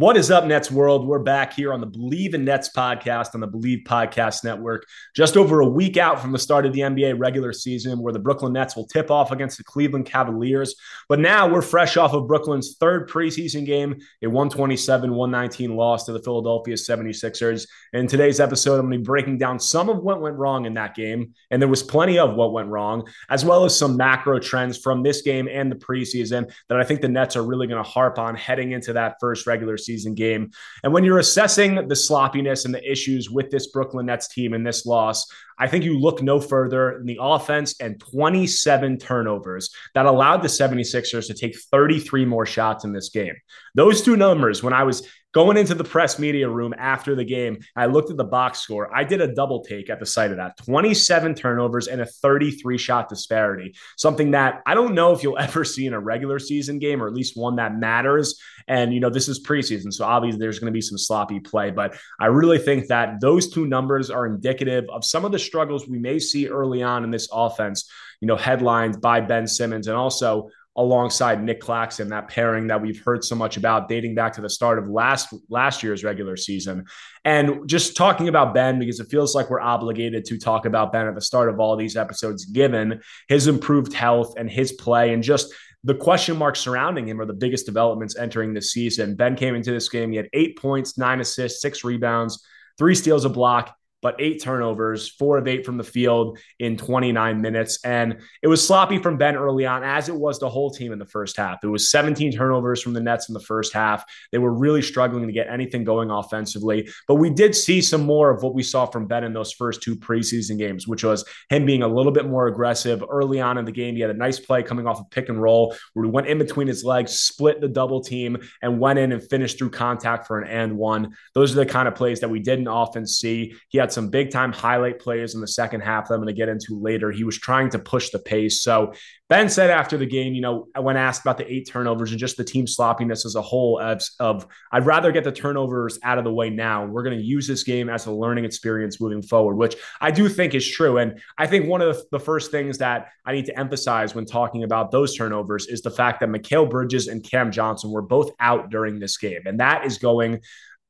What is up, Nets world? We're back here on the Believe in Nets podcast on the Believe Podcast Network. Just over a week out from the start of the NBA regular season, where the Brooklyn Nets will tip off against the Cleveland Cavaliers. But now we're fresh off of Brooklyn's third preseason game, a 127 119 loss to the Philadelphia 76ers. In today's episode, I'm going to be breaking down some of what went wrong in that game. And there was plenty of what went wrong, as well as some macro trends from this game and the preseason that I think the Nets are really going to harp on heading into that first regular season season game. And when you're assessing the sloppiness and the issues with this Brooklyn Nets team and this loss, I think you look no further than the offense and 27 turnovers that allowed the 76ers to take 33 more shots in this game. Those two numbers, when I was going into the press media room after the game, I looked at the box score. I did a double take at the sight of that 27 turnovers and a 33 shot disparity, something that I don't know if you'll ever see in a regular season game or at least one that matters. And, you know, this is preseason. So obviously there's going to be some sloppy play, but I really think that those two numbers are indicative of some of the struggles we may see early on in this offense, you know, headlined by Ben Simmons and also alongside Nic Claxton, that pairing that we've heard so much about dating back to the start of last last year's regular season. And just talking about Ben because it feels like we're obligated to talk about Ben at the start of all these episodes given his improved health and his play and just the question marks surrounding him are the biggest developments entering this season. Ben came into this game, he had 8 points, 9 assists, 6 rebounds, 3 steals a block but eight turnovers, four of eight from the field in 29 minutes. And it was sloppy from Ben early on, as it was the whole team in the first half. It was 17 turnovers from the Nets in the first half. They were really struggling to get anything going offensively. But we did see some more of what we saw from Ben in those first two preseason games, which was him being a little bit more aggressive early on in the game. He had a nice play coming off a of pick and roll where he went in between his legs, split the double team, and went in and finished through contact for an and one. Those are the kind of plays that we didn't often see. He had some big time highlight plays in the second half that I'm going to get into later. He was trying to push the pace. So Ben said after the game, you know, when asked about the eight turnovers and just the team sloppiness as a whole, of, of I'd rather get the turnovers out of the way now. We're going to use this game as a learning experience moving forward, which I do think is true. And I think one of the, the first things that I need to emphasize when talking about those turnovers is the fact that Mikal Bridges and Cam Johnson were both out during this game. And that is going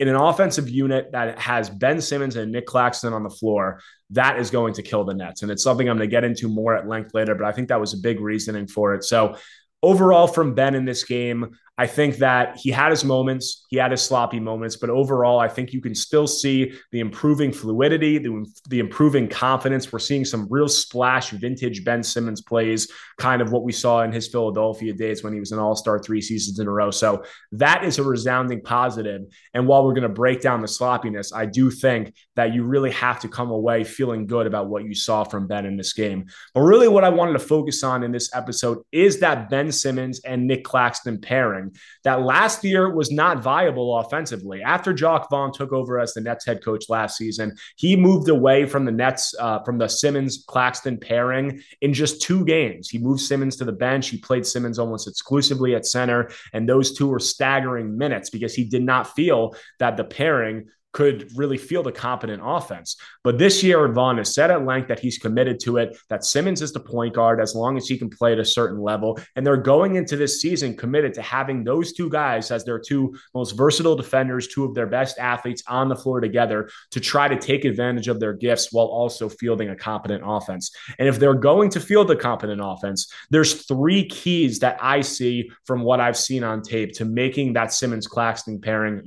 in an offensive unit that has Ben Simmons and Nic Claxton on the floor, that is going to kill the Nets. And it's something I'm going to get into more at length later, but I think that was a big reasoning for it. So, overall, from Ben in this game, I think that he had his moments, he had his sloppy moments, but overall, I think you can still see the improving fluidity, the, the improving confidence. We're seeing some real splash vintage Ben Simmons plays, kind of what we saw in his Philadelphia days when he was an all star three seasons in a row. So that is a resounding positive. And while we're going to break down the sloppiness, I do think that you really have to come away feeling good about what you saw from Ben in this game. But really, what I wanted to focus on in this episode is that Ben Simmons and Nic Claxton pairing that last year was not viable offensively. After Jacque Vaughn took over as the Nets head coach last season, he moved away from the Nets, uh, from the Simmons Claxton pairing in just two games. He moved Simmons to the bench. He played Simmons almost exclusively at center, and those two were staggering minutes because he did not feel that the pairing could really field a competent offense. But this year, Vaughn has said at length that he's committed to it, that Simmons is the point guard as long as he can play at a certain level. And they're going into this season committed to having those two guys as their two most versatile defenders, two of their best athletes on the floor together to try to take advantage of their gifts while also fielding a competent offense. And if they're going to field a competent offense, there's three keys that I see from what I've seen on tape to making that Simmons Claxton pairing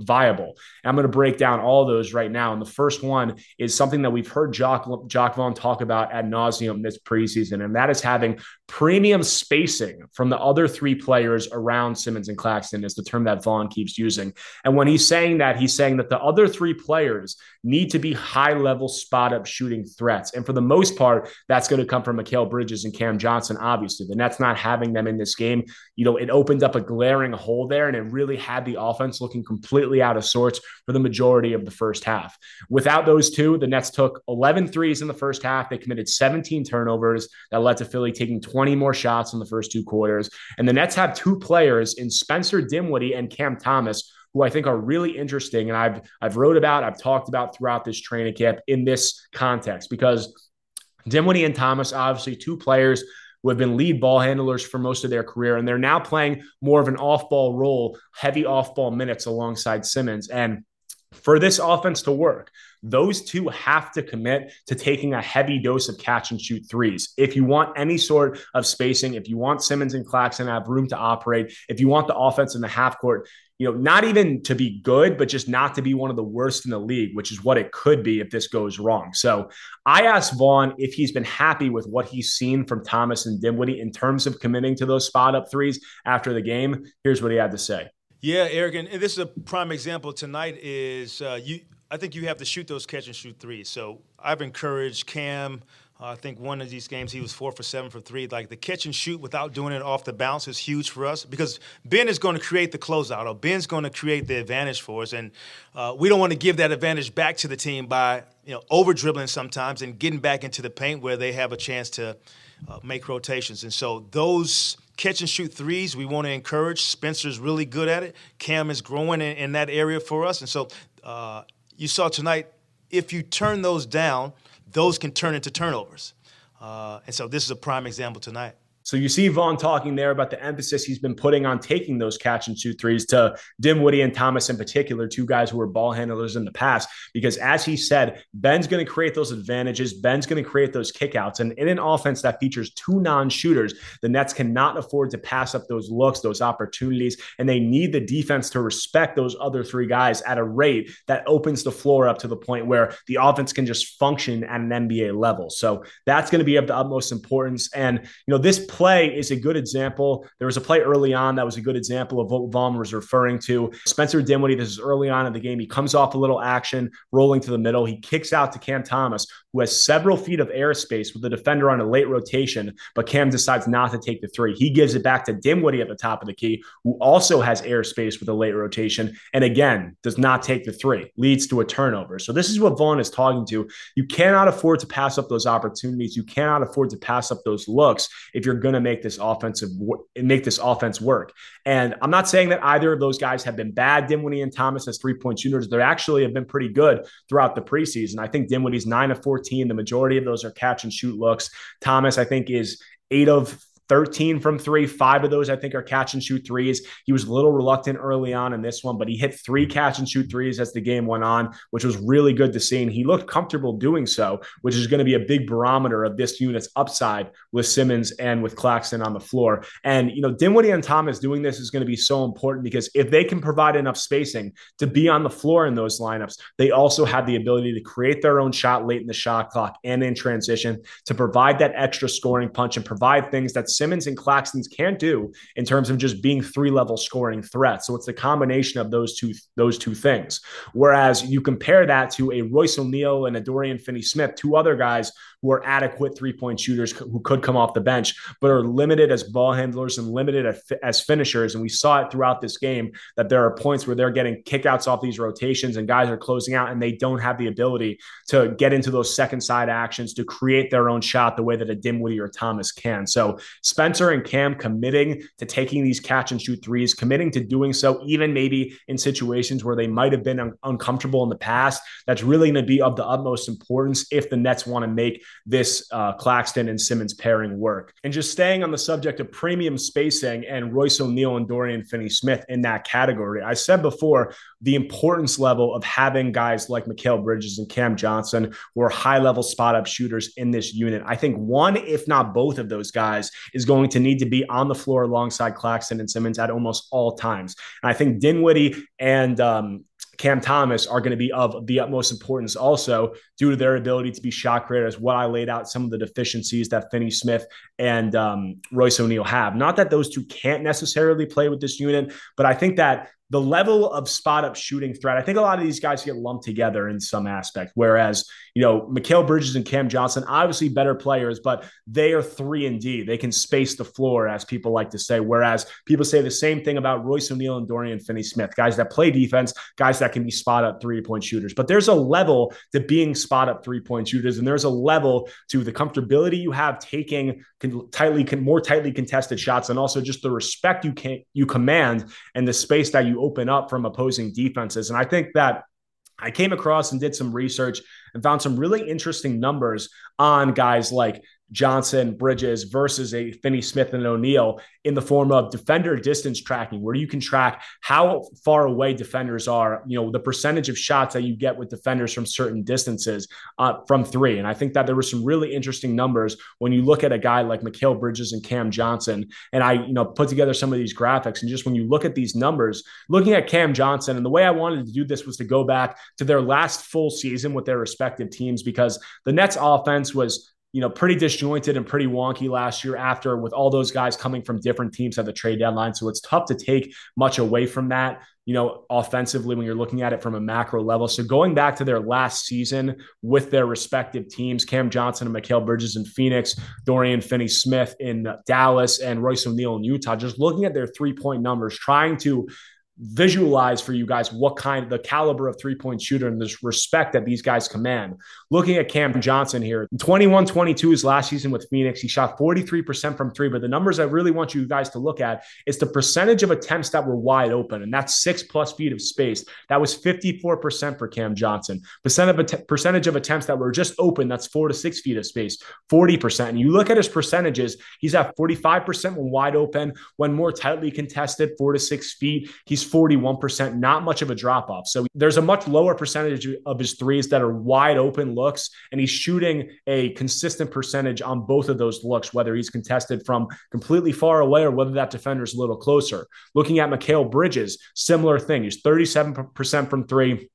viable. And I'm going to break down all those right now. And the first one is something that we've heard Jock, Jacque Vaughn talk about ad nauseum this preseason, and that is having premium spacing from the other three players around Simmons and Claxton is the term that Vaughn keeps using. And when he's saying that, he's saying that the other three players need to be high level spot up shooting threats. And for the most part, that's going to come from Mikal Bridges and Cam Johnson, obviously. The Nets not having them in this game, you know, it opened up a glaring hole there and it really had the offense looking completely completely out of sorts for the majority of the first half. Without those two, the Nets took 11 threes in the first half. They committed 17 turnovers that led to Philly taking 20 more shots in the first two quarters. And the Nets have two players in Spencer Dinwiddie and Cam Thomas who I think are really interesting and I've I've wrote about, I've talked about throughout this training camp in this context because Dinwiddie and Thomas, obviously two players who have been lead ball handlers for most of their career, and they're now playing more of an off-ball role, heavy off-ball minutes alongside Simmons. And for this offense to work, those two have to commit to taking a heavy dose of catch and shoot threes. If you want any sort of spacing, if you want Simmons and Claxton to have room to operate, if you want the offense in the half court, you know, not even to be good, but just not to be one of the worst in the league, which is what it could be if this goes wrong. So I asked Vaughn if he's been happy with what he's seen from Thomas and Dinwiddie in terms of committing to those spot up threes after the game. Here's what he had to say. Yeah, Erik, and this is a prime example tonight. Is uh, you? I think you have to shoot those catch and shoot threes. So I've encouraged Cam. Uh, I think one of these games he was four for seven for three. Like the catch and shoot without doing it off the bounce is huge for us because Ben is going to create the closeout or Ben's going to create the advantage for us, and uh, we don't want to give that advantage back to the team by you know over dribbling sometimes and getting back into the paint where they have a chance to uh, make rotations. And so those catch and shoot threes we want to encourage. Spencer's really good at it. Cam is growing in, in that area for us, and so uh, you saw tonight. If you turn those down those can turn into turnovers. Uh, and so this is a prime example tonight. So you see Vaughn talking there about the emphasis he's been putting on taking those catch and shoot threes to Dinwiddie and Thomas in particular, two guys who were ball handlers in the past. Because as he said, Ben's going to create those advantages. Ben's going to create those kickouts. And in an offense that features two non-shooters, the Nets cannot afford to pass up those looks, those opportunities, and they need the defense to respect those other three guys at a rate that opens the floor up to the point where the offense can just function at an NBA level. So that's going to be of the utmost importance. And you know this play is a good example. There was a play early on that was a good example of what Vaughn was referring to. Spencer Dinwiddie, this is early on in the game. He comes off a little action, rolling to the middle. He kicks out to Cam Thomas, who has several feet of airspace with the defender on a late rotation, but Cam decides not to take the three. He gives it back to Dinwiddie at the top of the key, who also has airspace with a late rotation, and again, does not take the three, leads to a turnover. So this is what Vaughn is talking to. You cannot afford to pass up those opportunities. You cannot afford to pass up those looks if you're going to make this offensive make this offense work. And I'm not saying that either of those guys have been bad. Dinwiddie and Thomas as three point shooters. They actually have been pretty good throughout the preseason. I think Dinwiddie's nine of 14. The majority of those are catch and shoot looks. Thomas, I think, is eight of 13 from three. Five of those, I think, are catch and shoot threes. He was a little reluctant early on in this one, but he hit three catch and shoot threes as the game went on, which was really good to see. And he looked comfortable doing so, which is going to be a big barometer of this unit's upside with Simmons and with Claxton on the floor. And, you know, Dinwiddie and Thomas doing this is going to be so important because if they can provide enough spacing to be on the floor in those lineups, they also have the ability to create their own shot late in the shot clock and in transition to provide that extra scoring punch and provide things that Simmons and Claxton's can't do in terms of just being three level scoring threats. So it's the combination of those two those two things. Whereas you compare that to a Royce O'Neale and a Dorian Finney Smith, two other guys who are adequate three point shooters who could come off the bench, but are limited as ball handlers and limited as finishers. And we saw it throughout this game that there are points where they're getting kickouts off these rotations and guys are closing out and they don't have the ability to get into those second side actions to create their own shot the way that a Dinwiddie or Thomas can. So Spencer and Cam committing to taking these catch and shoot threes, committing to doing so, even maybe in situations where they might have been un- uncomfortable in the past. That's really going to be of the utmost importance if the Nets want to make this uh, Claxton and Simmons pairing work. And just staying on the subject of premium spacing and Royce O'Neale and Dorian Finney Smith in that category, I said before the importance level of having guys like Mikal Bridges and Cam Johnson who are high level spot up shooters in this unit. I think one, if not both of those guys, is going to need to be on the floor alongside Claxton and Simmons at almost all times. And I think Dinwiddie and um, Cam Thomas are going to be of the utmost importance also due to their ability to be shot creators. What I laid out some of the deficiencies that Finney Smith and um, Royce O'Neale have. Not that those two can't necessarily play with this unit, but I think that the level of spot up shooting threat, I think a lot of these guys get lumped together in some aspect. Whereas, you know, Mikal Bridges and Cam Johnson, obviously better players, but they are three and D. They can space the floor, as people like to say. Whereas people say the same thing about Royce O'Neale and Dorian Finney Smith, guys that play defense, guys that can be spot up three point shooters. But there's a level to being spot up three point shooters, and there's a level to the comfortability you have taking tightly, more tightly contested shots, and also just the respect you can you command and the space that you open up from opposing defenses. And I think that I came across and did some research and found some really interesting numbers on guys like Johnson, Bridges versus a Finney Smith and O'Neale in the form of defender distance tracking, where you can track how far away defenders are, you know, the percentage of shots that you get with defenders from certain distances uh, from three. And I think that there were some really interesting numbers when you look at a guy like Mikal Bridges and Cam Johnson. And I, you know, put together some of these graphics. And just when you look at these numbers, looking at Cam Johnson, and the way I wanted to do this was to go back to their last full season with their respective teams because the Nets offense was you know, pretty disjointed and pretty wonky last year after with all those guys coming from different teams at the trade deadline. So it's tough to take much away from that, you know, offensively when you're looking at it from a macro level. So going back to their last season with their respective teams, Cam Johnson and Mikal Bridges in Phoenix, Dorian Finney Smith in Dallas, and Royce O'Neale in Utah, just looking at their three point numbers, trying to visualize for you guys what kind the caliber of three-point shooter and this respect that these guys command. Looking at Cam Johnson here, 21-22 is last season with Phoenix. He shot 43% from three, but the numbers I really want you guys to look at is the percentage of attempts that were wide open, and that's six plus feet of space. That was 54% for Cam Johnson. Percent of att- percentage of attempts that were just open, that's four to six feet of space, 40%. And you look at his percentages, he's at 45% when wide open, when more tightly contested, four to six feet. He's 41%, not much of a drop off. So there's a much lower percentage of his threes that are wide open looks, and he's shooting a consistent percentage on both of those looks, whether he's contested from completely far away or whether that defender's a little closer. Looking at Mikal Bridges, similar thing. He's 37% from three.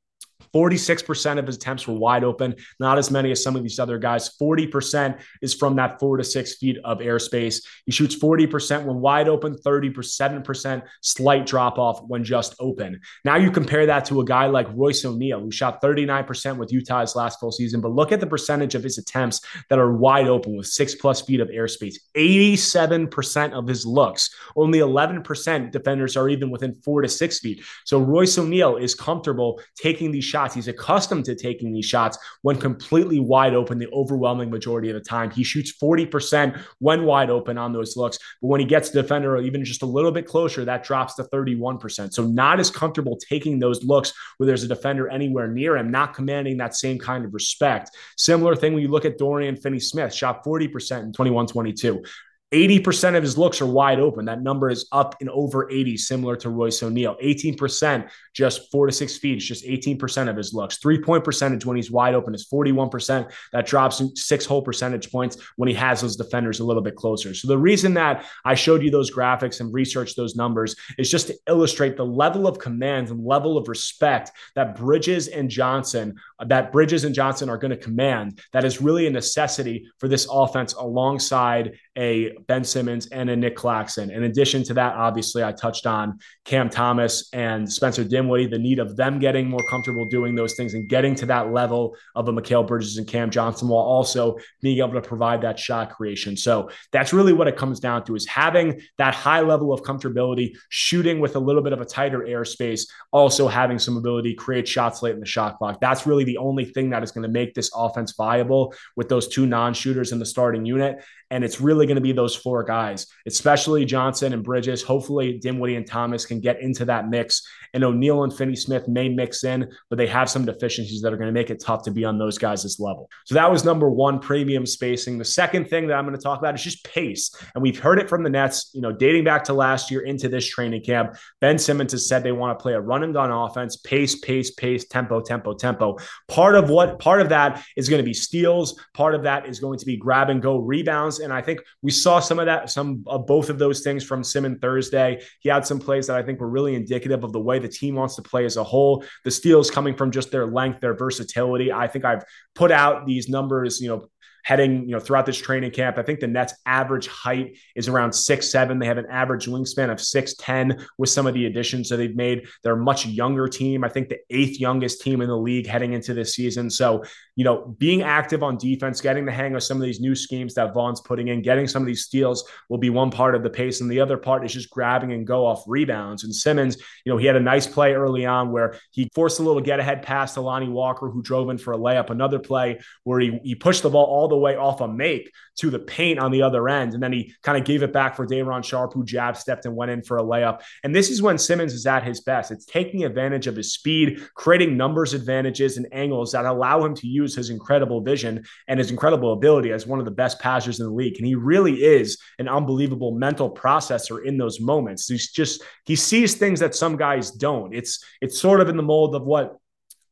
46% of his attempts were wide open, not as many as some of these other guys. 40% is from that four to six feet of airspace. He shoots 40% when wide open, 37% slight drop off when just open. Now you compare that to a guy like Royce O'Neale, who shot 39% with Utah's last full season, but look at the percentage of his attempts that are wide open with six plus feet of airspace. 87% of his looks, only 11% defenders are even within four to six feet. So Royce O'Neale is comfortable taking these shots shots. He's accustomed to taking these shots when completely wide open the overwhelming majority of the time. He shoots 40% when wide open on those looks. But when he gets the defender or even just a little bit closer, that drops to 31%. So not as comfortable taking those looks where there's a defender anywhere near him, not commanding that same kind of respect. Similar thing when you look at Dorian Finney Smith, shot 40% in 21 22. 80% of his looks are wide open. That number is up in over 80, similar to Royce O'Neale. 18%, just four to six feet, is just 18% of his looks. Three point percentage when he's wide open is 41%. That drops six whole percentage points when he has those defenders a little bit closer. So the reason that I showed you those graphics and researched those numbers is just to illustrate the level of command and level of respect that Bridges and Johnson, that Bridges and Johnson are going to command. That is really a necessity for this offense alongside a Ben Simmons and a Nic Claxton. In addition to that, obviously, I touched on Cam Thomas and Spencer Dinwiddie, the need of them getting more comfortable doing those things and getting to that level of a Mikal Bridges and Cam Johnson while also being able to provide that shot creation. So that's really what it comes down to is having that high level of comfortability, shooting with a little bit of a tighter airspace, also having some ability to create shots late in the shot clock. That's really the only thing that is going to make this offense viable with those two non-shooters in the starting unit. And it's really going to be those four guys, especially Johnson and Bridges. Hopefully, Dinwiddie and Thomas can get into that mix. And O'Neale and Finney Smith may mix in, but they have some deficiencies that are going to make it tough to be on those guys' level. So that was number one, premium spacing. The second thing that I'm going to talk about is just pace. And we've heard it from the Nets, you know, dating back to last year into this training camp. Ben Simmons has said they want to play a run and gun offense, pace, pace, pace, tempo, tempo, tempo. Part of what part of that is going to be steals. Part of that is going to be grab and go rebounds. And I think we saw some of that, some of both of those things from Simmons Thursday. He had some plays that I think were really indicative of the way the team wants to play as a whole. The steals coming from just their length, their versatility. I think I've put out these numbers, you know, heading, you know, throughout this training camp. I think the Nets average height is around six seven. They have an average wingspan of six ten with some of the additions that they've made. They're a much younger team. I think the eighth youngest team in the league heading into this season. So, you know, being active on defense, getting the hang of some of these new schemes that Vaughn's putting in, getting some of these steals will be one part of the pace, and the other part is just grabbing and go off rebounds. And Simmons, you know, he had a nice play early on where he forced a little get ahead pass to Lonnie Walker, who drove in for a layup. Another play where he, he pushed the ball all the way off a make to the paint on the other end. And then he kind of gave it back for Day'Ron Sharpe, who jab stepped and went in for a layup. And this is when Simmons is at his best. It's taking advantage of his speed, creating numbers advantages and angles that allow him to use his incredible vision and his incredible ability as one of the best passers in the league. And he really is an unbelievable mental processor in those moments. He's just he sees things that some guys don't. It's it's sort of in the mold of what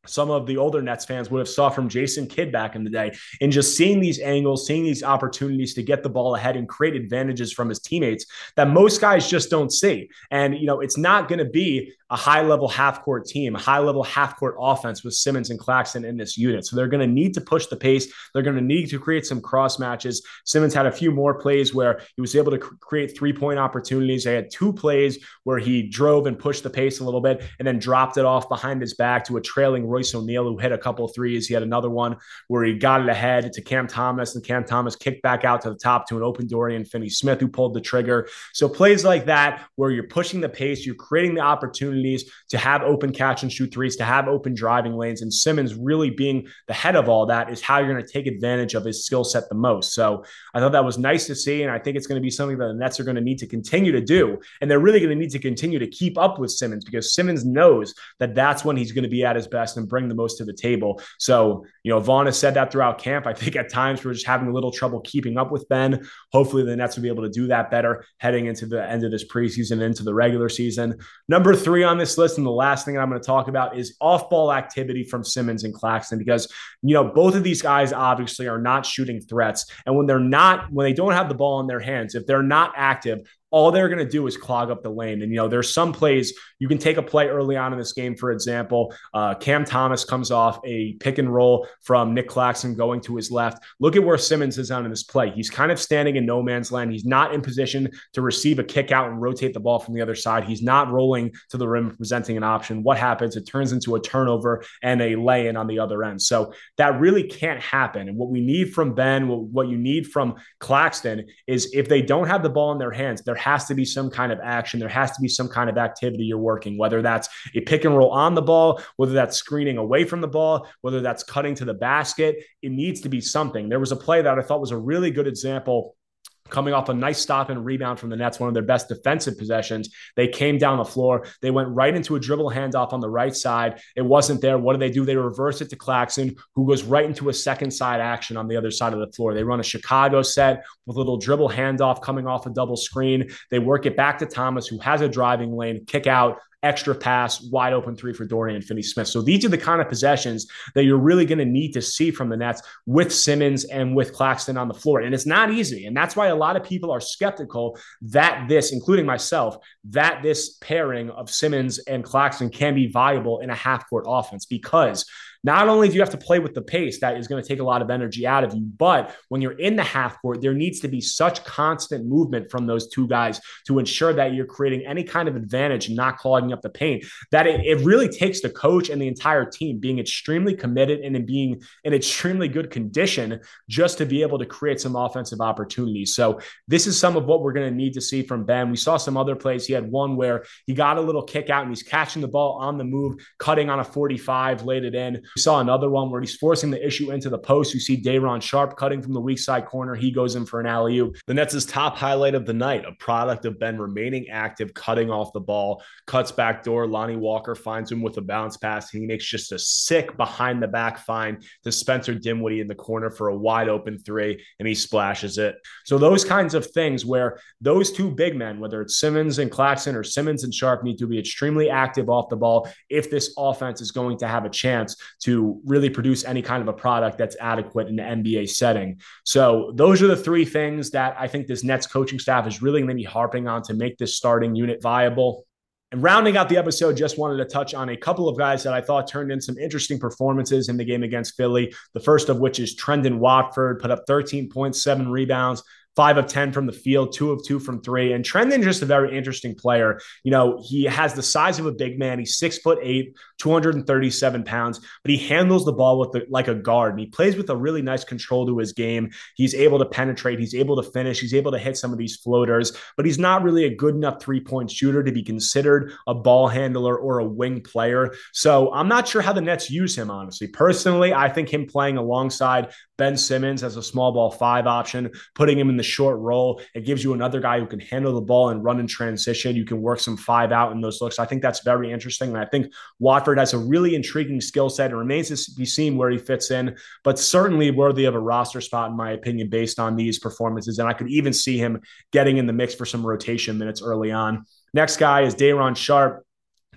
some of the older Nets fans would have saw from Jason Kidd back in the day. And just seeing these angles, seeing these opportunities to get the ball ahead and create advantages from his teammates that most guys just don't see. And, you know, it's not going to be a high level half court team, a high level half court offense with Simmons and Claxton in this unit. So they're going to need to push the pace. They're going to need to create some cross matches. Simmons had a few more plays where he was able to cr- create three point opportunities. They had two plays where he drove and pushed the pace a little bit and then dropped it off behind his back to a trailing Royce O'Neale who hit a couple threes. He had another one where he got it ahead to Cam Thomas and Cam Thomas kicked back out to the top to an open Dorian Finney Smith who pulled the trigger. So plays like that where you're pushing the pace, you're creating the opportunity opportunities to have open catch and shoot threes, to have open driving lanes. And Simmons really being the head of all that is how you're going to take advantage of his skill set the most. So I thought that was nice to see. And I think it's going to be something that the Nets are going to need to continue to do. And they're really going to need to continue to keep up with Simmons because Simmons knows that that's when he's going to be at his best and bring the most to the table. So, you know, Vaughn has said that throughout camp. I think at times we're just having a little trouble keeping up with Ben. Hopefully the Nets will be able to do that better heading into the end of this preseason, into the regular season. Number three on this list, and the last thing I'm going to talk about is off ball activity from Simmons and Claxton because, you know, both of these guys obviously are not shooting threats. And when they're not, when they don't have the ball in their hands, if they're not active, all they're going to do is clog up the lane. And, you know, there's some plays you can take a play early on in this game. For example, uh, Cam Thomas comes off a pick and roll from Nic Claxton going to his left. Look at where Simmons is on in this play. He's kind of standing in no man's land. He's not in position to receive a kick out and rotate the ball from the other side. He's not rolling to the rim, presenting an option. What happens? It turns into a turnover and a lay in on the other end. So that really can't happen. And what we need from Ben, what you need from Claxton is if they don't have the ball in their hands, there has to be some kind of action. There has to be some kind of activity you're working, whether that's a pick and roll on the ball, whether that's screening away from the ball, whether that's cutting to the basket. It needs to be something. There was a play that I thought was a really good example coming off a nice stop and rebound from the Nets, one of their best defensive possessions. They came down the floor. They went right into a dribble handoff on the right side. It wasn't there. What do they do? They reverse it to Claxton, who goes right into a second side action on the other side of the floor. They run a Chicago set with a little dribble handoff coming off a double screen. They work it back to Thomas, who has a driving lane, kick out, extra pass, wide open three for Dorian Finney Smith. So these are the kind of possessions that you're really going to need to see from the Nets with Simmons and with Claxton on the floor. And it's not easy. And that's why a lot of people are skeptical that this, including myself, that this pairing of Simmons and Claxton can be viable in a half court offense because not only do you have to play with the pace, that is going to take a lot of energy out of you, but when you're in the half court, there needs to be such constant movement from those two guys to ensure that you're creating any kind of advantage and not clogging up the paint. That it, it really takes the coach and the entire team being extremely committed and in being in extremely good condition just to be able to create some offensive opportunities. So this is some of what we're going to need to see from Ben. We saw some other plays. He had one where he got a little kick out and he's catching the ball on the move, cutting on a 45, laid it in. We saw another one where he's forcing the issue into the post. You see Day'Ron Sharpe cutting from the weak side corner. He goes in for an alley oop. The Nets' top highlight of the night, a product of Ben remaining active, cutting off the ball, cuts back door. Lonnie Walker finds him with a bounce pass. He makes just a sick behind the back find to Spencer Dinwiddie in the corner for a wide open three, and he splashes it. So those kinds of things where those two big men, whether it's Simmons and Claxton or Simmons and Sharpe, need to be extremely active off the ball if this offense is going to have a chance to really produce any kind of a product that's adequate in the NBA setting. So those are the three things that I think this Nets coaching staff is really going to be harping on to make this starting unit viable. And rounding out the episode, just wanted to touch on a couple of guys that I thought turned in some interesting performances in the game against Philly. The first of which is Trendon Watford, put up 13.7 rebounds, five of 10 from the field, two of two from three. And Trendon just a very interesting player. You know, he has the size of a big man. He's six foot eight, 237 pounds, but he handles the ball with the, like a guard. And he plays with a really nice control to his game. He's able to penetrate. He's able to finish. He's able to hit some of these floaters, but he's not really a good enough three point shooter to be considered a ball handler or a wing player. So I'm not sure how the Nets use him, honestly. Personally, I think him playing alongside Ben Simmons as a small ball five option, putting him in the short roll. It gives you another guy who can handle the ball and run in transition. You can work some five out in those looks. I think that's very interesting. And I think Watford has a really intriguing skill set. It remains to be seen where he fits in, but certainly worthy of a roster spot, in my opinion, based on these performances. And I could even see him getting in the mix for some rotation minutes early on. Next guy is Day'Ron Sharpe.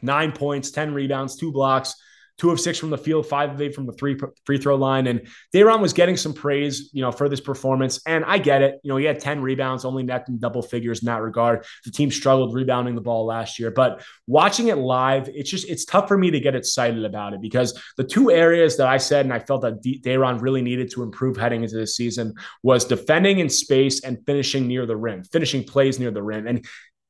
nine points, 10 rebounds, two blocks two of six from the field, five of eight from the three free throw line. And Day'Ron was getting some praise, you know, for this performance. And I get it. You know, he had 10 rebounds, only net in double figures in that regard. The team struggled rebounding the ball last year. But watching it live, it's just, it's tough for me to get excited about it because the two areas that I said and I felt that Day'Ron really needed to improve heading into this season was defending in space and finishing near the rim, finishing plays near the rim. And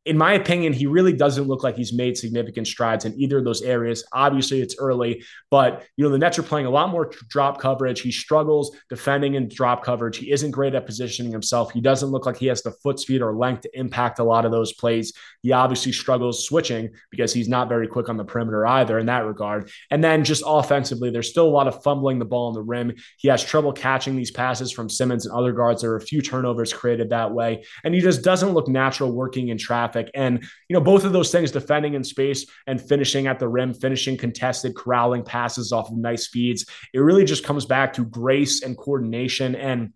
in my opinion, he really doesn't look like he's made significant strides in either of those areas. Obviously, it's early, but you know the Nets are playing a lot more drop coverage. He struggles defending in drop coverage. He isn't great at positioning himself. He doesn't look like he has the foot speed or length to impact a lot of those plays. He obviously struggles switching because he's not very quick on the perimeter either in that regard. And then just offensively, there's still a lot of fumbling the ball on the rim. He has trouble catching these passes from Simmons and other guards. There are a few turnovers created that way, and he just doesn't look natural working in traffic traffic. And, you know, both of those things, defending in space and finishing at the rim, finishing contested, corralling passes off of nice feeds, it really just comes back to grace and coordination. And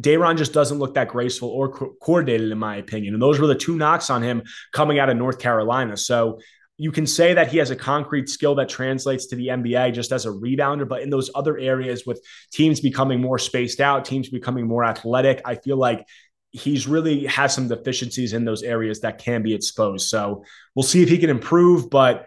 Day'Ron just doesn't look that graceful or co- coordinated, in my opinion. And those were the two knocks on him coming out of North Carolina. So, you can say that he has a concrete skill that translates to the NBA just as a rebounder, but in those other areas with teams becoming more spaced out, teams becoming more athletic, I feel like he's really has some deficiencies in those areas that can be exposed. So we'll see if he can improve, but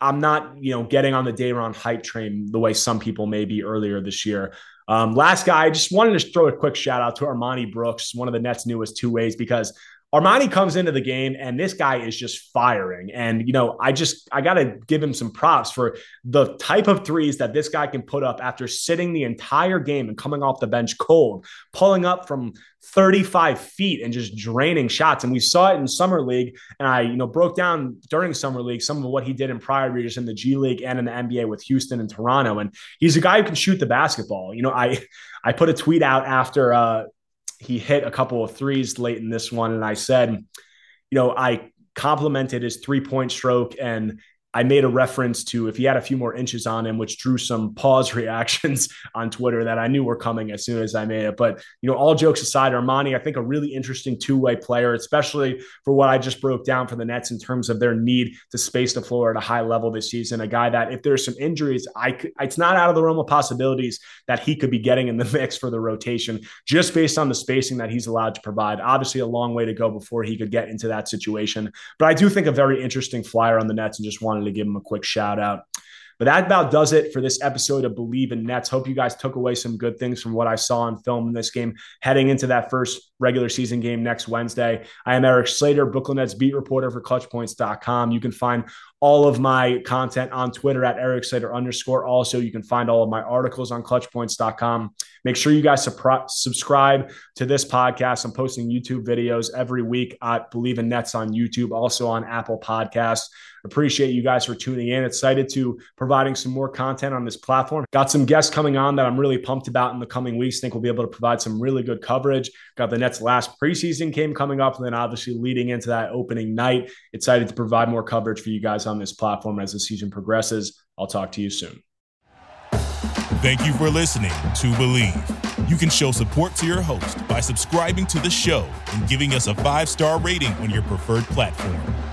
I'm not, you know, getting on the Day'Ron hype train the way some people may be earlier this year. Um, last guy, I just wanted to throw a quick shout out to Armoni Brooks, one of the Nets' newest two ways, because Armoni comes into the game and this guy is just firing. And, you know, I just, I got to give him some props for the type of threes that this guy can put up after sitting the entire game and coming off the bench cold, pulling up from 35 feet and just draining shots. And we saw it in Summer League. And I, you know, broke down during Summer League some of what he did in prior years in the G League and in the NBA with Houston and Toronto. And he's a guy who can shoot the basketball. You know, I, I put a tweet out after, uh, he hit a couple of threes late in this one, and I said, you know, I complimented his three point stroke and I made a reference to if he had a few more inches on him, which drew some pause reactions on Twitter that I knew were coming as soon as I made it. But, you know, all jokes aside, Armoni, I think a really interesting two way player, especially for what I just broke down for the Nets in terms of their need to space the floor at a high level this season. A guy that, if there's some injuries, I could, it's not out of the realm of possibilities that he could be getting in the mix for the rotation just based on the spacing that he's allowed to provide. Obviously, a long way to go before he could get into that situation. But I do think a very interesting flyer on the Nets and just wanted wanted to give him a quick shout out. But that about does it for this episode of Believe in Nets. Hope you guys took away some good things from what I saw on film in this game heading into that first regular season game next Wednesday. I am Erik Slater, Brooklyn Nets beat reporter for clutchpoints.com. You can find all of my content on Twitter at Erik Slater underscore. Also, you can find all of my articles on clutchpoints.com. Make sure you guys subscribe to this podcast. I'm posting YouTube videos every week at Believe in Nets on YouTube, also on Apple Podcasts. Appreciate you guys for tuning in. Excited to providing some more content on this platform. Got some guests coming on that I'm really pumped about in the coming weeks. Think we'll be able to provide some really good coverage. Got the Nets last preseason game coming up, and then obviously leading into that opening night. Excited to provide more coverage for you guys on this platform as the season progresses. I'll talk to you soon. Thank you for listening to Believe. You can show support to your host by subscribing to the show and giving us a five star rating on your preferred platform.